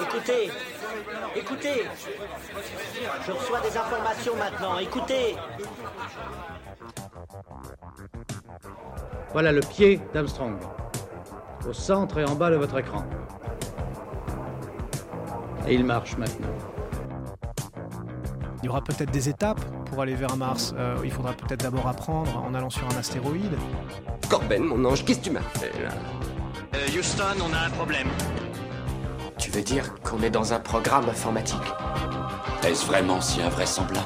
Écoutez, écoutez. Je reçois des informations maintenant. Écoutez. Voilà le pied d'Armstrong. Au centre et en bas de votre écran. Et il marche maintenant. Il y aura peut-être des étapes pour aller vers Mars. Euh, il faudra peut-être d'abord apprendre en allant sur un astéroïde. Corben, mon ange, qu'est-ce que tu m'as fait là? Euh, Houston, on a un problème. Tu veux dire qu'on est dans un programme informatique Est-ce vraiment si invraisemblable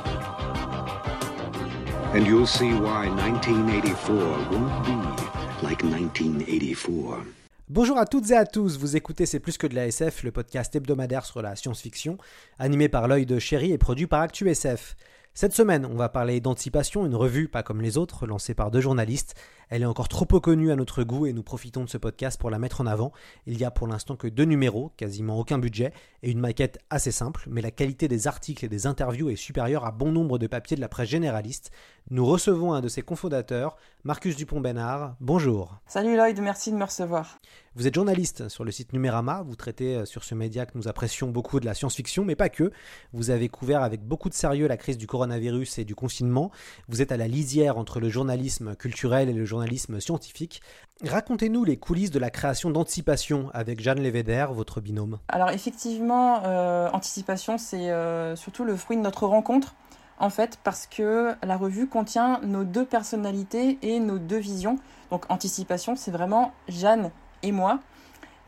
And you'll see why 1984 won't be like 1984. Bonjour à toutes et à tous, vous écoutez C'est plus que de la SF, le podcast hebdomadaire sur la science-fiction, animé par l'œil de chéri et produit par ActuSF. Cette semaine, on va parler d'Anticipation, une revue pas comme les autres, lancée par deux journalistes. Elle est encore trop peu connue à notre goût et nous profitons de ce podcast pour la mettre en avant. Il y a pour l'instant que deux numéros, quasiment aucun budget, et une maquette assez simple, mais la qualité des articles et des interviews est supérieure à bon nombre de papiers de la presse généraliste. Nous recevons un de ses cofondateurs, Marcus Dupont-Bénard. Bonjour. Salut Lloyd, merci de me recevoir. Vous êtes journaliste sur le site Numérama, vous traitez euh, sur ce média que nous apprécions beaucoup de la science-fiction, mais pas que. Vous avez couvert avec beaucoup de sérieux la crise du coronavirus et du confinement. Vous êtes à la lisière entre le journalisme culturel et le journalisme scientifique. Racontez-nous les coulisses de la création d'Anticipation avec Jeanne Lévéder, votre binôme. Alors effectivement, euh, Anticipation, c'est euh, surtout le fruit de notre rencontre, en fait, parce que la revue contient nos deux personnalités et nos deux visions. Donc Anticipation, c'est vraiment Jeanne et moi.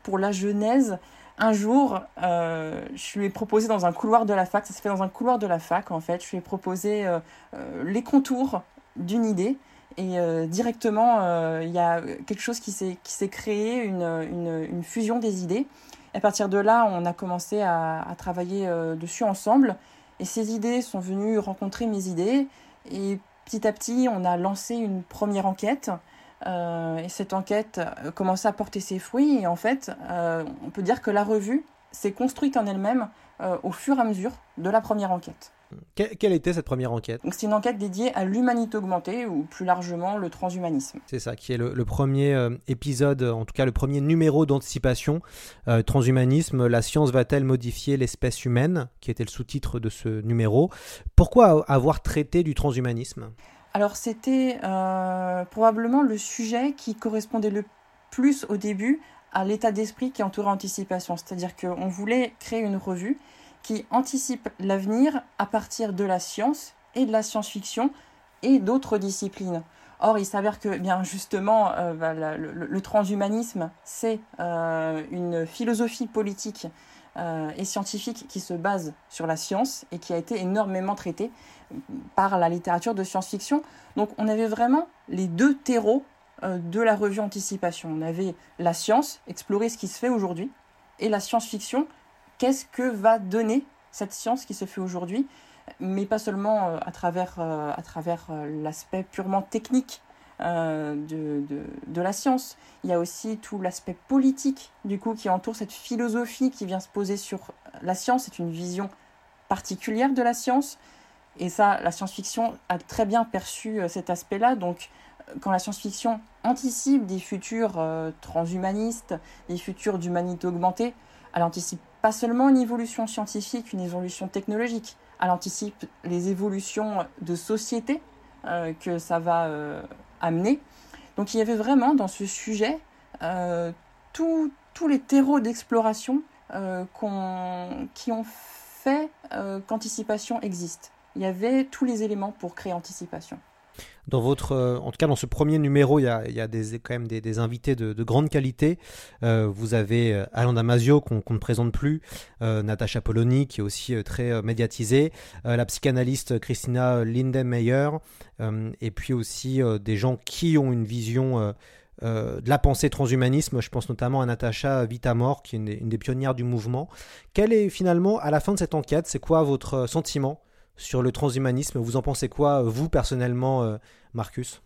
Pour la genèse, un jour, euh, je lui ai proposé dans un couloir de la fac, ça se fait dans un couloir de la fac en fait, je lui ai proposé euh, euh, les contours d'une idée et directement il y a quelque chose qui s'est créé, une, fusion des idées. À partir de là, on a commencé à, travailler dessus ensemble et ces idées sont venues rencontrer mes idées et petit à petit, on a lancé une première enquête. Euh, et cette enquête commençait à porter ses fruits. Et en fait, euh, on peut dire que la revue s'est construite en elle-même euh, au fur et à mesure de la première enquête. Que quelle était cette première enquête? C'est une enquête dédiée à l'humanité augmentée, ou plus largement le transhumanisme. C'est ça, qui est le, le premier euh, épisode, en tout cas le premier numéro d'anticipation. Euh, transhumanisme, la science va-t-elle modifier l'espèce humaine? Qui était le sous-titre de ce numéro. Pourquoi avoir traité du transhumanisme? Alors c'était euh, probablement le sujet qui correspondait le plus au début à l'état d'esprit qui entourait Anticipation. C'est-à-dire qu'on voulait créer une revue qui anticipe l'avenir à partir de la science et de la science-fiction et d'autres disciplines. Or, il s'avère que, bien justement, euh, bah, le, transhumanisme, c'est euh, une philosophie politique euh, et scientifique qui se base sur la science et qui a été énormément traitée par la littérature de science-fiction. Donc on avait vraiment les deux terreaux de la revue Anticipation. On avait la science, explorer ce qui se fait aujourd'hui, et la science-fiction, qu'est-ce que va donner cette science qui se fait aujourd'hui, mais pas seulement euh, à travers, euh, à travers euh, l'aspect purement technique de, de, de, la science. Il y a aussi tout l'aspect politique du coup qui entoure cette philosophie qui vient se poser sur la science. C'est une vision particulière de la science. Et ça, la science-fiction a très bien perçu cet aspect-là. Donc, quand la science-fiction anticipe des futurs transhumanistes, des futurs d'humanité augmentée, elle anticipe pas seulement une évolution scientifique, une évolution technologique, elle anticipe les évolutions de société euh, que ça va euh, amener. Donc, il y avait vraiment dans ce sujet euh, tous les terreaux d'exploration qu qui ont fait qu'anticipation existe il y avait tous les éléments pour créer Anticipation. Dans votre, en tout cas dans ce premier numéro, il y a, quand même des, invités de, de, grande qualité. Euh, vous avez Alain Damasio qu'on qu ne présente plus, euh, Natacha Polony qui est aussi très euh, médiatisée, la psychanalyste Christina Lindenmeyer, et puis aussi des gens qui ont une vision euh, de la pensée transhumanisme. Je pense notamment à Natacha Vitamor, qui est une des, une des, pionnières du mouvement. Quel est finalement, à la fin de cette enquête, c'est quoi votre sentiment sur le transhumanisme. Vous en pensez quoi, vous, personnellement, euh, Marcus?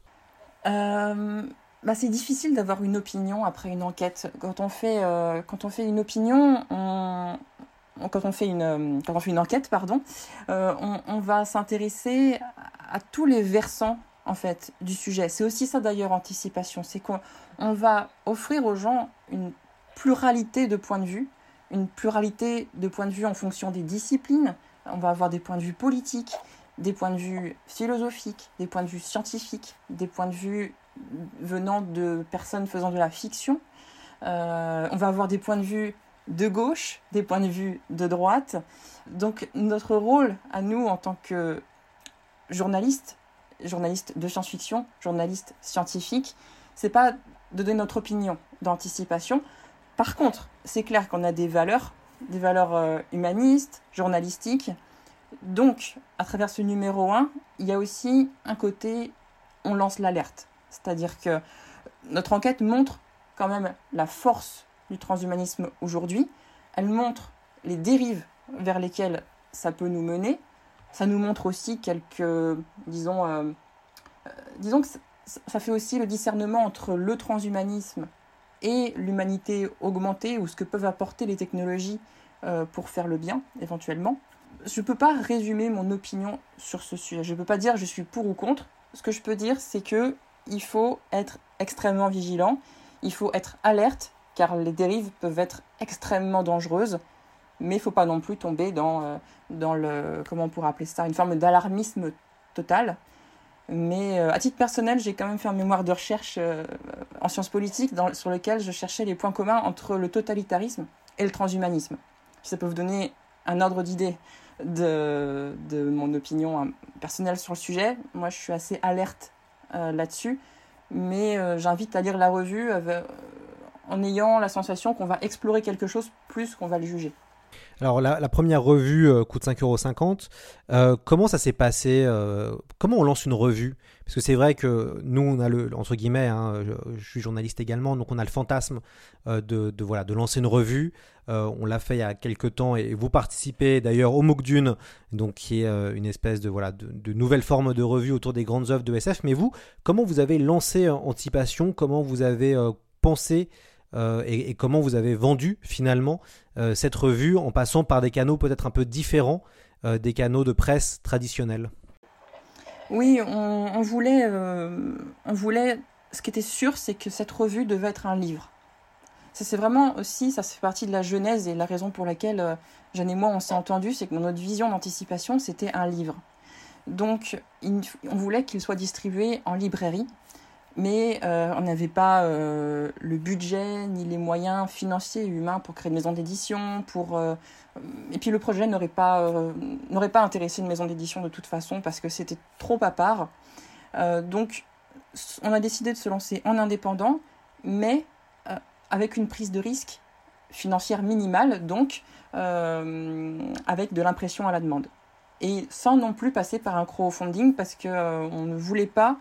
Euh, bah, C'est difficile d'avoir une opinion après une enquête. Quand on fait, euh, une opinion, on, quand, on fait une, enquête, pardon, on, va s'intéresser à tous les versants en fait, du sujet. C'est aussi ça d'ailleurs, anticipation. C'est qu'on on va offrir aux gens une pluralité de points de vue une pluralité de points de vue en fonction des disciplines. On va avoir des points de vue politiques, des points de vue philosophiques, des points de vue scientifiques, des points de vue venant de personnes faisant de la fiction. Euh, on va avoir des points de vue de gauche, des points de vue de droite. Donc notre rôle à nous en tant que journalistes, journalistes de science-fiction, journalistes scientifiques, c'est pas de donner notre opinion d'anticipation. Par contre, c'est clair qu'on a des valeurs, des valeurs euh, humanistes, journalistiques. Donc, à travers ce numéro 1, il y a aussi un côté, on lance l'alerte. C'est-à-dire que notre enquête montre quand même la force du transhumanisme aujourd'hui. Elle montre les dérives vers lesquelles ça peut nous mener. Ça nous montre aussi quelques, disons, euh, euh, disons que ça fait aussi le discernement entre le transhumanisme et l'humanité augmentée ou ce que peuvent apporter les technologies euh, pour faire le bien éventuellement. Je ne peux pas résumer mon opinion sur ce sujet. Je ne peux pas dire je suis pour ou contre. Ce que je peux dire, c'est que il faut être extrêmement vigilant, il faut être alerte car les dérives peuvent être extrêmement dangereuses, mais il ne faut pas non plus tomber dans, euh, dans le, comment on pourrait appeler ça, une forme d'alarmisme total. Mais euh, à titre personnel, j'ai quand même fait un mémoire de recherche euh, en sciences politiques sur lequel je cherchais les points communs entre le totalitarisme et le transhumanisme. Ça peut vous donner un ordre d'idée de, mon opinion hein, personnelle sur le sujet. Moi, je suis assez alerte là-dessus, mais j'invite à lire la revue en ayant la sensation qu'on va explorer quelque chose plus qu'on va le juger. Alors la, première revue euh, coûte 5,50€. Euh, comment ça s'est passé euh, Comment on lance une revue? Parce que c'est vrai que nous, on a le, entre guillemets, hein, je, suis journaliste également, donc on a le fantasme de, voilà, de lancer une revue. on l'a fait il y a quelques temps et vous participez d'ailleurs au MOOC Dune, donc qui est une espèce de, voilà, de, de, nouvelle forme de revue autour des grandes œuvres de SF. Mais vous, comment vous avez lancé Anticipation Comment vous avez pensé euh, et, comment vous avez vendu finalement euh, cette revue en passant par des canaux peut-être un peu différents euh, des canaux de presse traditionnels? Oui, on, voulait, on voulait. Ce qui était sûr, c'est que cette revue devait être un livre. Ça, c'est vraiment aussi, ça fait partie de la genèse et la raison pour laquelle Jeanne et moi on s'est entendus, c'est que notre vision d'anticipation, c'était un livre. Donc, on voulait qu'il soit distribué en librairie mais euh, on n'avait pas euh, le budget ni les moyens financiers et humains pour créer une maison d'édition. Pour, euh, et puis le projet n'aurait pas, n'aurait pas intéressé une maison d'édition de toute façon parce que c'était trop à part. donc on a décidé de se lancer en indépendant, mais avec une prise de risque financière minimale, donc avec de l'impression à la demande. Et sans non plus passer par un crowdfunding parce qu'on ne voulait pas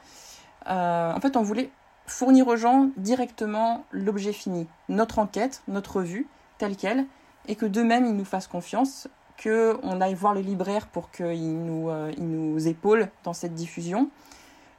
euh, en fait, on voulait fournir aux gens directement l'objet fini, notre enquête, notre revue, telle qu'elle, et que d'eux-mêmes, ils nous fassent confiance, qu'on aille voir le libraire pour qu'il nous, euh, il nous épaule dans cette diffusion.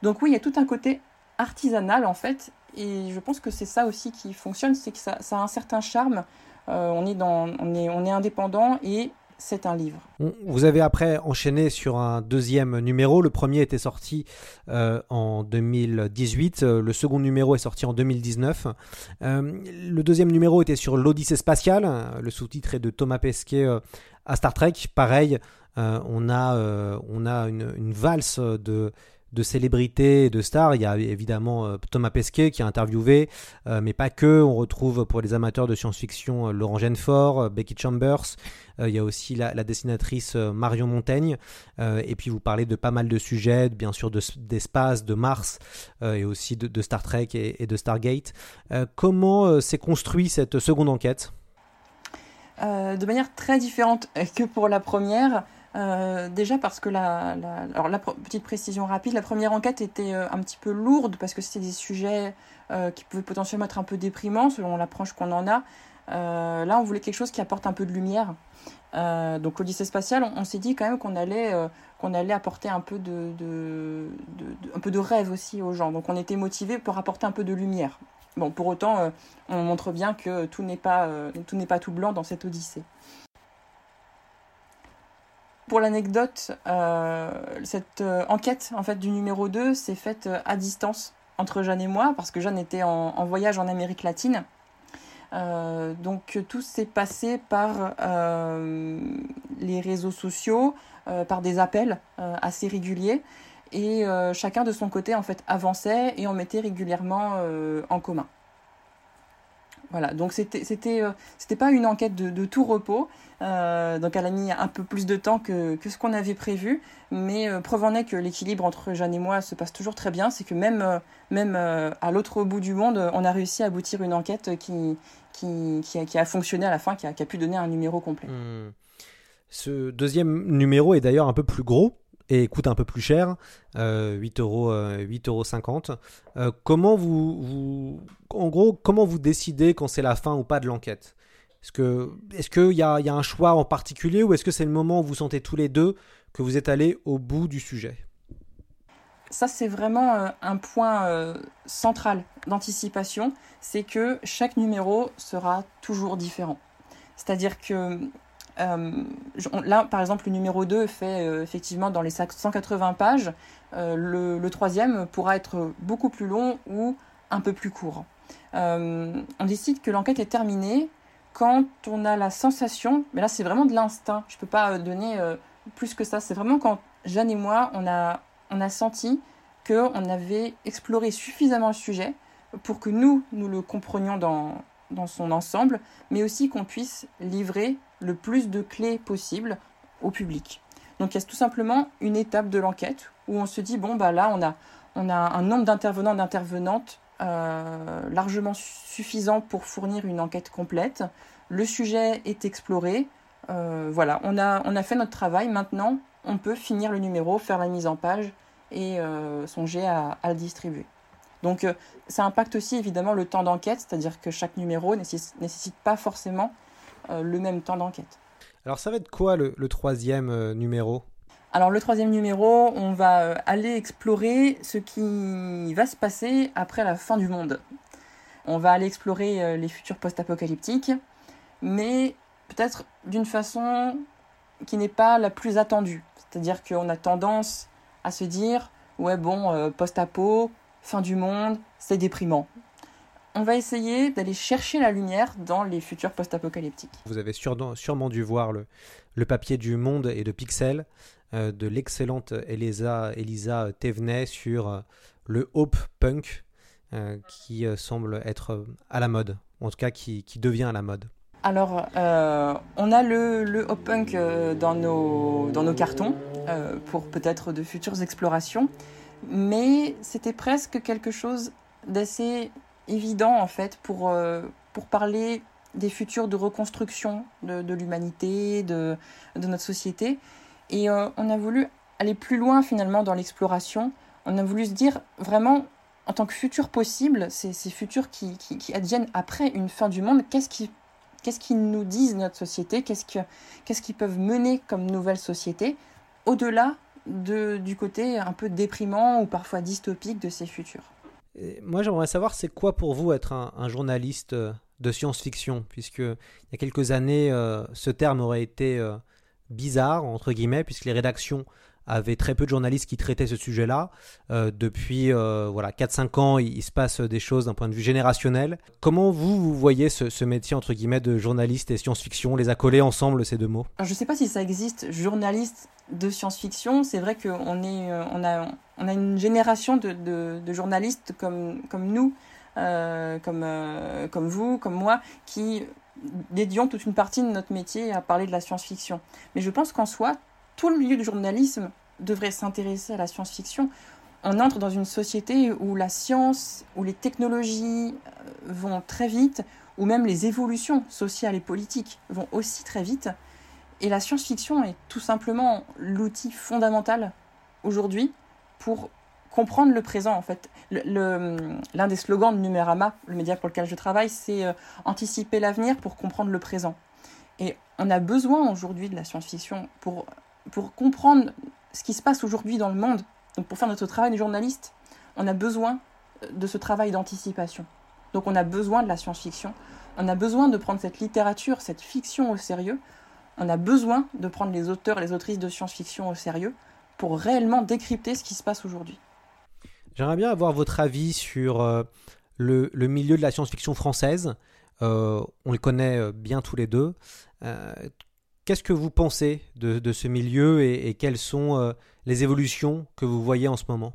Donc oui, il y a tout un côté artisanal, en fait, et je pense que c'est ça aussi qui fonctionne, c'est que ça, a un certain charme. Euh, on, est dans, on, est, on est indépendant et c'est un livre. Vous avez après enchaîné sur un deuxième numéro. Le premier était sorti euh, en 2018. Euh, le second numéro est sorti en 2019. Euh, le deuxième numéro était sur l'Odyssée spatiale. Le sous-titre est de Thomas Pesquet à Star Trek. Pareil, on a, on a une valse de de célébrités et de stars. Il y a évidemment euh, Thomas Pesquet qui a interviewé, euh, mais pas que. On retrouve pour les amateurs de science-fiction euh, Laurent Genefort, Becky Chambers. il y a aussi la, dessinatrice Marion Montaigne. et puis vous parlez de pas mal de sujets, bien sûr d'espace, de, Mars et aussi de, Star Trek et, de Stargate. comment s'est construit cette seconde enquête? De manière très différente que pour la première. Euh, déjà parce que la, alors la petite précision rapide, la première enquête était euh, un petit peu lourde parce que c'était des sujets euh, qui pouvaient potentiellement être un peu déprimants selon l'approche qu'on en a. là, on voulait quelque chose qui apporte un peu de lumière. donc l'Odyssée spatiale, on, s'est dit quand même qu'on allait, qu'on allait apporter un peu de, de, un peu de rêve aussi aux gens. Donc on était motivé pour apporter un peu de lumière. Bon, pour autant, on montre bien que tout n'est pas, tout n'est pas tout blanc dans cette Odyssée. Pour l'anecdote, euh, cette euh, enquête en fait du numéro 2 s'est faite euh, à distance entre Jeanne et moi parce que Jeanne était en, voyage en Amérique latine. Donc tout s'est passé par les réseaux sociaux, par des appels assez réguliers. Et chacun de son côté en fait avançait et on mettait régulièrement en commun. Voilà, donc c'était c'était c'était pas une enquête de, tout repos. donc elle a mis un peu plus de temps que, que ce qu'on avait prévu, mais preuve en est que l'équilibre entre Jeanne et moi se passe toujours très bien. C'est que même même à l'autre bout du monde, on a réussi à aboutir une enquête qui qui, a, fonctionné à la fin, qui a, pu donner un numéro complet. Hmm. Ce deuxième numéro est d'ailleurs un peu plus gros et coûte un peu plus cher, euh, 8 euros, euh, euh, comment vous, en gros, comment vous décidez quand c'est la fin ou pas de l'enquête? Est-ce que, est-ce qu'il y a, y a un choix en particulier ou est-ce que c'est le moment où vous sentez tous les deux que vous êtes allés au bout du sujet? Ça, c'est vraiment euh, un point central d'anticipation, c'est que chaque numéro sera toujours différent. C'est-à-dire que là, par exemple, le numéro 2 fait effectivement dans les 180 pages. le, troisième pourra être beaucoup plus long ou un peu plus court. on décide que l'enquête est terminée quand on a la sensation, mais là c'est vraiment de l'instinct, je ne peux pas donner plus que ça, c'est vraiment quand Jeanne et moi, on a on a senti qu'on avait exploré suffisamment le sujet pour que nous, nous le comprenions dans, dans son ensemble, mais aussi qu'on puisse livrer le plus de clés possible au public. Donc il y a tout simplement une étape de l'enquête où on se dit, bon, bah là, on a, on a un nombre d'intervenants, d'intervenantes euh, largement suffisant pour fournir une enquête complète. Le sujet est exploré. Euh, voilà, on a, on a fait notre travail. Maintenant, on peut finir le numéro, faire la mise en page et euh, songer à, le distribuer. Donc ça impacte aussi évidemment le temps d'enquête, c'est-à-dire que chaque numéro ne nécessite pas forcément le même temps d'enquête. Alors ça va être quoi le, troisième numéro? Alors le troisième numéro, on va aller explorer ce qui va se passer après la fin du monde. On va aller explorer les futurs post-apocalyptiques, mais peut-être d'une façon qui n'est pas la plus attendue. C'est-à-dire qu'on a tendance à se dire ouais bon euh, post-apo, fin du monde, c'est déprimant. On va essayer d'aller chercher la lumière dans les futurs post-apocalyptiques. Vous avez sûrement dû voir le, le, papier du Monde et de Pixel euh, de l'excellente Elisa, Elisa Thévenet sur euh, le Hope Punk qui semble être à la mode, en tout cas qui, qui devient à la mode. Alors, on a le, le Hop Punk dans, nos, dans nos cartons. Euh, pour peut-être de futures explorations. Mais c'était presque quelque chose d'assez évident en fait pour, euh, pour parler des futurs de reconstruction de, l'humanité, de, de, notre société. Et euh, on a voulu aller plus loin finalement dans l'exploration. On a voulu se dire vraiment, en tant que futur possible, ces, futurs qui, qui, adviennent après une fin du monde, qu'est-ce qui, qu'est-ce qu'ils nous disent notre société? Qu'est-ce qu'ils peuvent mener comme nouvelle société? Au-delà de, du côté un peu déprimant ou parfois dystopique de ces futurs. Moi, j'aimerais savoir, c'est quoi pour vous être un, journaliste euh, de science-fiction? Puisque il y a quelques années, euh, ce terme aurait été euh, bizarre, entre guillemets, puisque les rédactions avait très peu de journalistes qui traitaient ce sujet-là. Euh, depuis euh, voilà 4-5 ans, il, se passe des choses d'un point de vue générationnel. Comment vous, vous voyez ce, métier entre guillemets de journaliste et science-fiction, les accoler ensemble ces deux mots? Je ne sais pas si ça existe, journaliste de science-fiction. C'est vrai qu'on est, euh, on a, on a une génération de, de, journalistes comme, comme nous, comme, comme vous, comme moi, qui dédions toute une partie de notre métier à parler de la science-fiction. Mais je pense qu'en soi, tout le milieu du journalisme devrait s'intéresser à la science-fiction. On entre dans une société où la science, où les technologies euh, vont très vite, où même les évolutions sociales et politiques vont aussi très vite. Et la science-fiction est tout simplement l'outil fondamental aujourd'hui pour comprendre le présent en fait. L'un des slogans de Numérama, le média pour lequel je travaille, c'est euh, anticiper l'avenir pour comprendre le présent. Et on a besoin aujourd'hui de la science-fiction pour pour comprendre ce qui se passe aujourd'hui dans le monde, donc pour faire notre travail de journaliste, on a besoin de ce travail d'anticipation. Donc on a besoin de la science-fiction, on a besoin de prendre cette littérature, cette fiction au sérieux, on a besoin de prendre les auteurs et les autrices de science-fiction au sérieux pour réellement décrypter ce qui se passe aujourd'hui. J'aimerais bien avoir votre avis sur euh, le, milieu de la science-fiction française. on le connaît bien tous les deux. Qu'est-ce que vous pensez de, ce milieu et, quelles sont les évolutions que vous voyez en ce moment?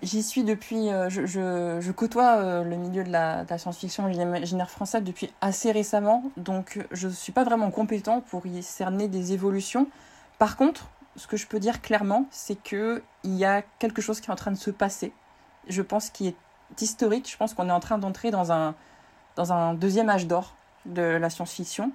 J'y suis depuis, je, côtoie le milieu de la, science-fiction et l'imaginaire français depuis assez récemment, donc je ne suis pas vraiment compétent pour y cerner des évolutions. Par contre, ce que je peux dire clairement, c'est qu'il y a quelque chose qui est en train de se passer. Je pense qu'il est historique. Je pense qu'on est en train d'entrer dans un deuxième âge d'or de la science-fiction.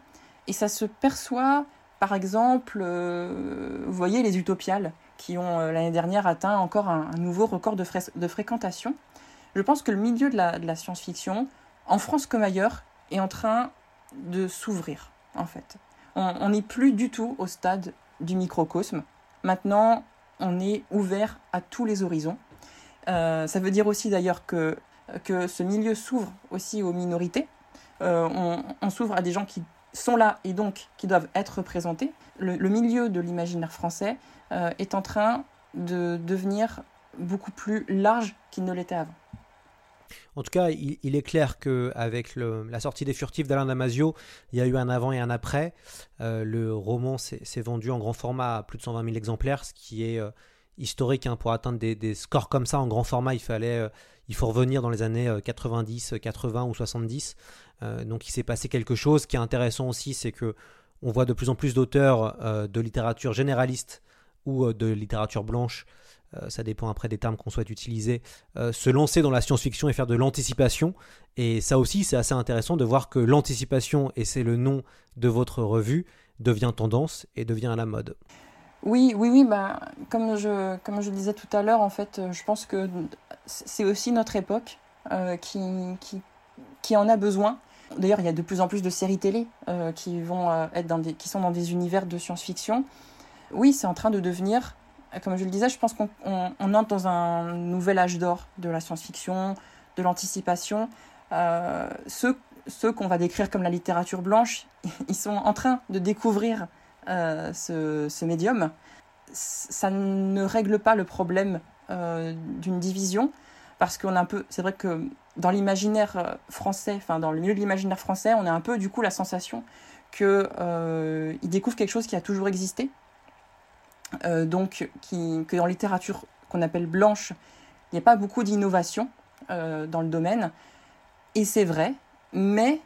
Et ça se perçoit, par exemple, euh, vous voyez les Utopiales, qui ont euh, l'année dernière atteint encore un, nouveau record de, fréquentation. Je pense que le milieu de la, science-fiction, en France comme ailleurs, est en train de s'ouvrir, en fait. On n'est plus du tout au stade du microcosme. Maintenant, on est ouvert à tous les horizons. Euh, ça veut dire aussi d'ailleurs que, que ce milieu s'ouvre aussi aux minorités. Euh, on, s'ouvre à des gens qui sont là et donc qui doivent être représentés. Le, milieu de l'imaginaire français euh, est en train de devenir beaucoup plus large qu'il ne l'était avant. En tout cas, il, est clair qu'avec la sortie des Furtifs d'Alain Damasio, il y a eu un avant et un après. Euh, le roman s'est vendu en grand format à plus de 120 000 exemplaires, ce qui est euh, historique. Hein. pour atteindre des, scores comme ça en grand format, il, fallait, euh, il faut revenir dans les années 90, 80 ou 70. donc il s'est passé quelque chose. Qui est intéressant aussi, c'est que on voit de plus en plus d'auteurs de littérature généraliste ou de littérature blanche euh, ça dépend après des termes qu'on souhaite utiliser, euh, se lancer dans la science-fiction et faire de l'anticipation. Et ça aussi, c'est assez intéressant de voir que l'anticipation, et c'est le nom de votre revue, devient tendance et devient à la mode. Oui, oui, oui. Bah, comme, je, comme je disais tout à l'heure, en fait, je pense que c'est aussi notre époque euh, qui, qui, qui, en a besoin. D'ailleurs, il y a de plus en plus de séries télé qui, vont, être dans des, qui sont dans des univers de science-fiction. Oui, c'est en train de devenir comme je le disais, je pense qu'on entre dans un nouvel âge d'or de la science-fiction, de l'anticipation. Euh, ceux, ceux qu'on va décrire comme la littérature blanche, ils sont en train de découvrir euh, ce, médium. Ça ne règle pas le problème euh, d'une division, parce qu'on a un peu, c'est vrai que dans l'imaginaire français, enfin dans le milieu de l'imaginaire français, on a un peu du coup la sensation qu'ils découvrent quelque chose qui a toujours existé, euh, donc que dans la littérature qu'on appelle blanche, il n'y a pas beaucoup d'innovation euh, dans le domaine. Et c'est vrai, mais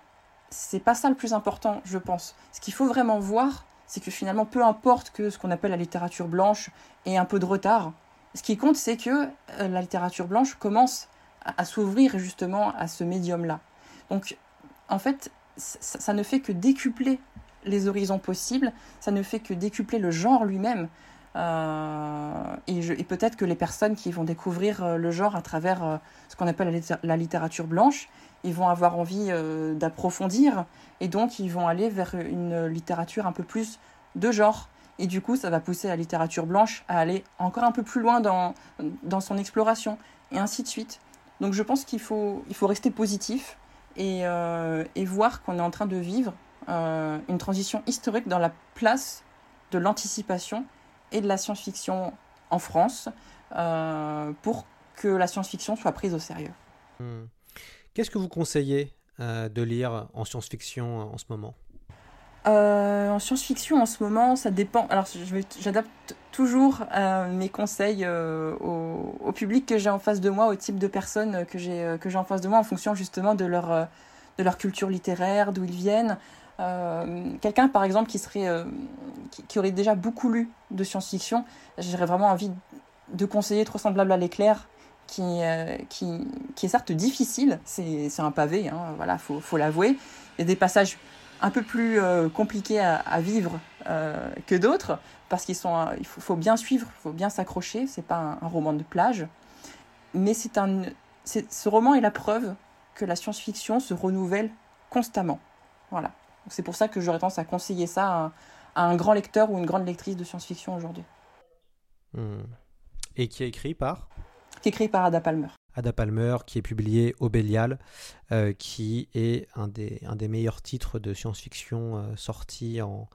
c'est pas ça le plus important, je pense. Ce qu'il faut vraiment voir, c'est que finalement, peu importe que ce qu'on appelle la littérature blanche ait un peu de retard, ce qui compte, c'est que euh, la littérature blanche commence à, s'ouvrir justement à ce médium-là. Donc, en fait, ça, ne fait que décupler les horizons possibles, ça ne fait que décupler le genre lui-même. Euh, et, peut-être que les personnes qui vont découvrir euh, le genre à travers ce qu'on appelle la, littérature blanche, ils vont avoir envie d'approfondir et donc ils vont aller vers une littérature un peu plus de genre. Et du coup, ça va pousser la littérature blanche à aller encore un peu plus loin dans, dans son exploration, et ainsi de suite. Donc je pense qu'il faut, il faut rester positif et, et voir qu'on est en train de vivre une transition historique dans la place de l'anticipation et de la science-fiction en France euh, pour que la science-fiction soit prise au sérieux. Hmm. Qu'est-ce que vous conseillez euh, de lire en science-fiction en ce moment? Euh, en science-fiction, en ce moment, ça dépend. Alors, j'adapte toujours mes conseils au, public que j'ai en face de moi, au type de personnes que j'ai que j'ai en face de moi, en fonction justement de leur de leur culture littéraire, d'où ils viennent. Euh, quelqu'un, par exemple, qui, serait, euh, qui, aurait déjà beaucoup lu de science-fiction, j'aurais vraiment envie de conseiller Trop semblable à l'éclair, qui, euh, qui, qui, est certes difficile, c'est un pavé, hein, voilà, faut, faut l'avouer. Il y a des passages un peu plus compliqués à, vivre que d'autres, parce qu'il faut, faut, bien suivre, il faut bien s'accrocher, c'est pas un, roman de plage. Mais un, ce roman est la preuve que la science-fiction se renouvelle constamment. Voilà. C'est pour ça que j'aurais tendance à conseiller ça à, un grand lecteur ou une grande lectrice de science-fiction aujourd'hui. Hmm. Et qui est écrit par? Qui est écrit par Ada Palmer. Ada Palmer, qui est publié au Bélial, euh, qui est un des, un des meilleurs titres de science-fiction euh, sortis en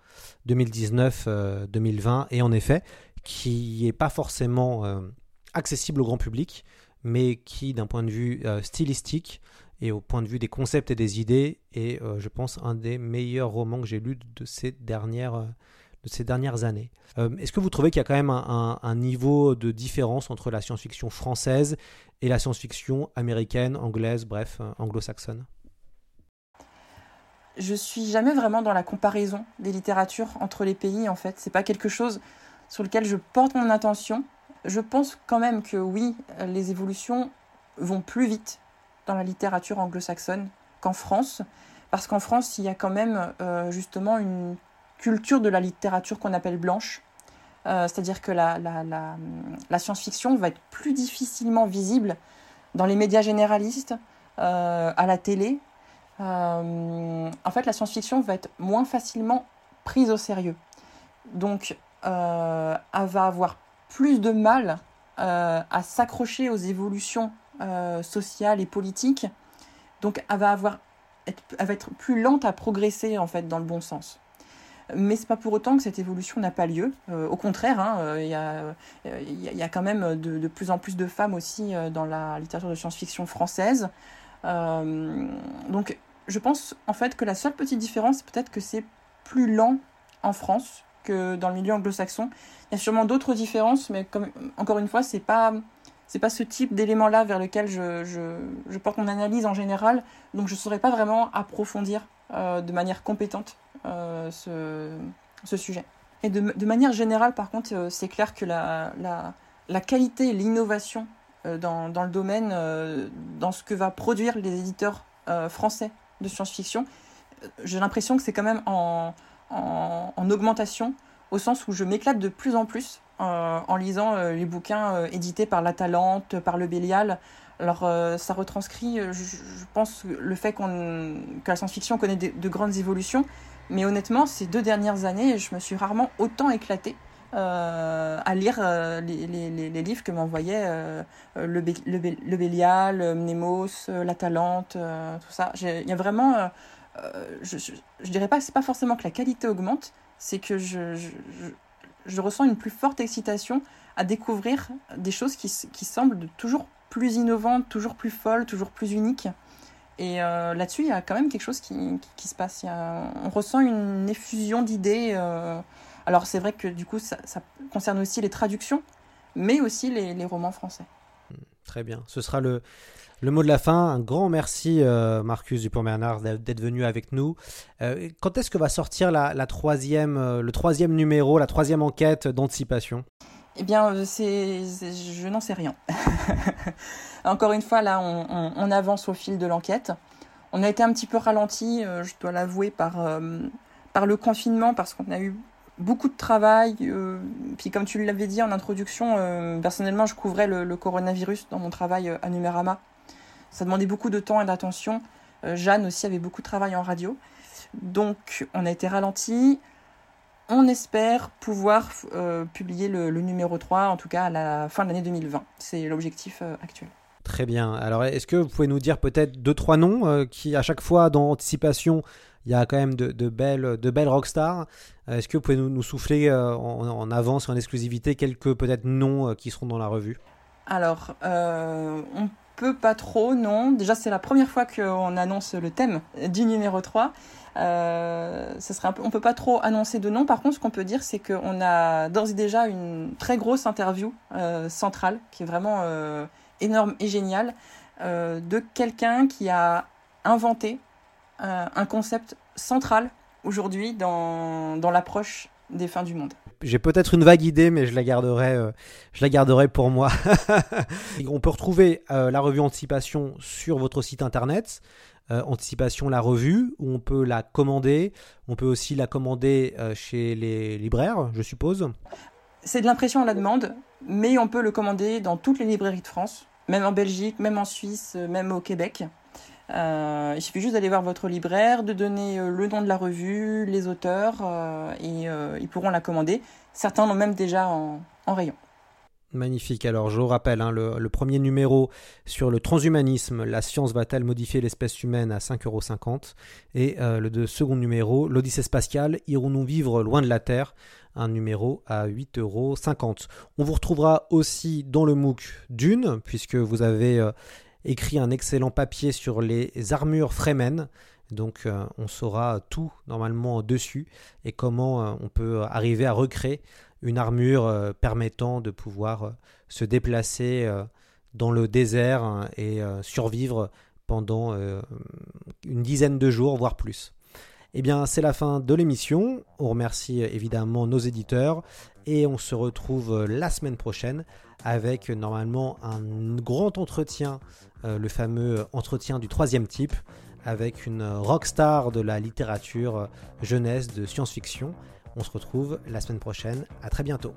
2019-2020, euh, et en effet, qui n'est pas forcément accessible au grand public, mais qui, d'un point de vue stylistique, et au point de vue des concepts et des idées, et je pense un des meilleurs romans que j'ai lus de ces dernières, de ces dernières années. Est-ce que vous trouvez qu'il y a quand même un, un niveau de différence entre la science-fiction française et la science-fiction américaine, anglaise, bref, anglo-saxonne? Je suis jamais vraiment dans la comparaison des littératures entre les pays en fait. C'est pas quelque chose sur lequel je porte mon attention. Je pense quand même que oui, les évolutions vont plus vite dans la littérature anglo-saxonne qu'en France, parce qu'en France il y a quand même euh, justement une culture de la littérature qu'on appelle blanche. Euh, c'est-à-dire que la, la, science-fiction va être plus difficilement visible dans les médias généralistes, euh, à la télé, euh, en fait, la science-fiction va être moins facilement prise au sérieux. Donc, elle va avoir plus de mal à s'accrocher aux évolutions sociales et politiques. Donc, elle va, avoir, elle va être plus lente à progresser en fait dans le bon sens. Mais c'est pas pour autant que cette évolution n'a pas lieu. au contraire, hein, il y, a, y, a, quand même de, plus en plus de femmes aussi dans la littérature de science-fiction française. donc je pense en fait que la seule petite différence, c'est peut-être que c'est plus lent en France que dans le milieu anglo-saxon. Il y a sûrement d'autres différences, mais encore une fois, c'est pas c'est pas ce type d'élément-là vers lequel je, porte mon analyse en général, donc je ne saurais pas vraiment approfondir euh, de manière compétente euh, ce, ce, sujet. Et de, manière générale, par contre, euh, c'est clair que la, la, la qualité et l'innovation euh, dans, dans, le domaine, euh, dans ce que va produire les éditeurs français de science-fiction, j'ai l'impression que c'est quand même en, en, augmentation, au sens où je m'éclate de plus en plus euh, en lisant euh, les bouquins euh, édités par La Talente, par Le Bélial. Alors ça retranscrit, je, pense, le fait qu'on que la science-fiction connaît de, grandes évolutions, mais honnêtement, ces deux dernières années, je me suis rarement autant éclatée. à lire les, les, livres que m'envoyait le, le, le, Bélial, Mnemos, La Talente, tout ça. Il y a vraiment euh, je, je, dirais pas que c'est pas forcément que la qualité augmente, c'est que je, je, je, ressens une plus forte excitation à découvrir des choses qui, qui semblent toujours plus innovantes, toujours plus folles, toujours plus uniques. Et euh, là-dessus, il y a quand même quelque chose qui, qui, se passe. Y a, on ressent une effusion d'idées. Euh... Alors c'est vrai que du coup, ça, ça, concerne aussi les traductions, mais aussi les, les romans français. Très bien. Ce sera le, le mot de la fin, un grand merci euh, Marcus Dupont-Bernard d'être venu avec nous. Quand est-ce que va sortir la, la troisième, le troisième numéro, la troisième enquête d'anticipation? Eh bien, c'est, je n'en sais rien. Encore une fois, là, on, avance au fil de l'enquête. On a été un petit peu ralenti, euh, je dois l'avouer, par, euh, par le confinement, parce qu'on a eu beaucoup de travail. Euh, puis comme tu l'avais dit en introduction, euh, personnellement, je couvrais le, le, coronavirus dans mon travail à Numérama. Ça demandait beaucoup de temps et d'attention. Euh, Jeanne aussi avait beaucoup de travail en radio. Donc on a été ralenti. On espère pouvoir euh, publier le, le, numéro 3, en tout cas à la fin de l'année 2020. C'est l'objectif euh, actuel. Très bien. Alors est-ce que vous pouvez nous dire peut-être deux, trois noms euh, qui à chaque fois dans Anticipation, il y a quand même de, de belles, de belles rockstars. Est-ce que vous pouvez nous, nous souffler en, en, avance, en exclusivité, quelques peut-être noms qui seront dans la revue? Alors, on peut pas trop, non. Déjà, c'est la première fois qu'on annonce le thème du numéro 3. Euh, on peut pas trop annoncer de nom. Par contre, ce qu'on peut dire, c'est qu'on a d'ores et déjà une très grosse interview euh, centrale qui est vraiment euh, énorme et géniale euh, de quelqu'un qui a inventé un concept central aujourd'hui dans, l'approche des fins du monde j'ai peut-être une vague idée, mais je la garderai, je la garderai pour moi. on peut retrouver la revue Anticipation sur votre site internet, euh, Anticipation la revue, où on peut la commander. On peut aussi la commander euh, chez les libraires, je suppose. C'est de l'impression à la demande, mais on peut le commander dans toutes les librairies de France, même en Belgique, même en Suisse, même au Québec. Euh, il suffit juste d'aller voir votre libraire, de donner euh, le nom de la revue, les auteurs, euh, et euh, ils pourront la commander. Certains l'ont même déjà en, rayon. Magnifique. Alors, je rappelle, hein, le, premier numéro sur le transhumanisme, la science va-t-elle modifier l'espèce humaine à 5,50€ Et euh, le second numéro, l'Odyssée spatiale, irons-nous vivre loin de la Terre? Un numéro à 8,50€. On vous retrouvera aussi dans le MOOC d'une, puisque vous avez écrit un excellent papier sur les armures Fremen. Donc on saura tout normalement dessus et comment on peut arriver à recréer une armure permettant de pouvoir se déplacer dans le désert hein, et survivre pendant une dizaine de jours, voire plus. Eh bien, c'est la fin de l'émission. On remercie évidemment nos éditeurs et on se retrouve la semaine prochaine avec normalement un grand entretien, euh, le fameux entretien du troisième type, avec une rockstar de la littérature jeunesse de science-fiction. On se retrouve la semaine prochaine. À très bientôt.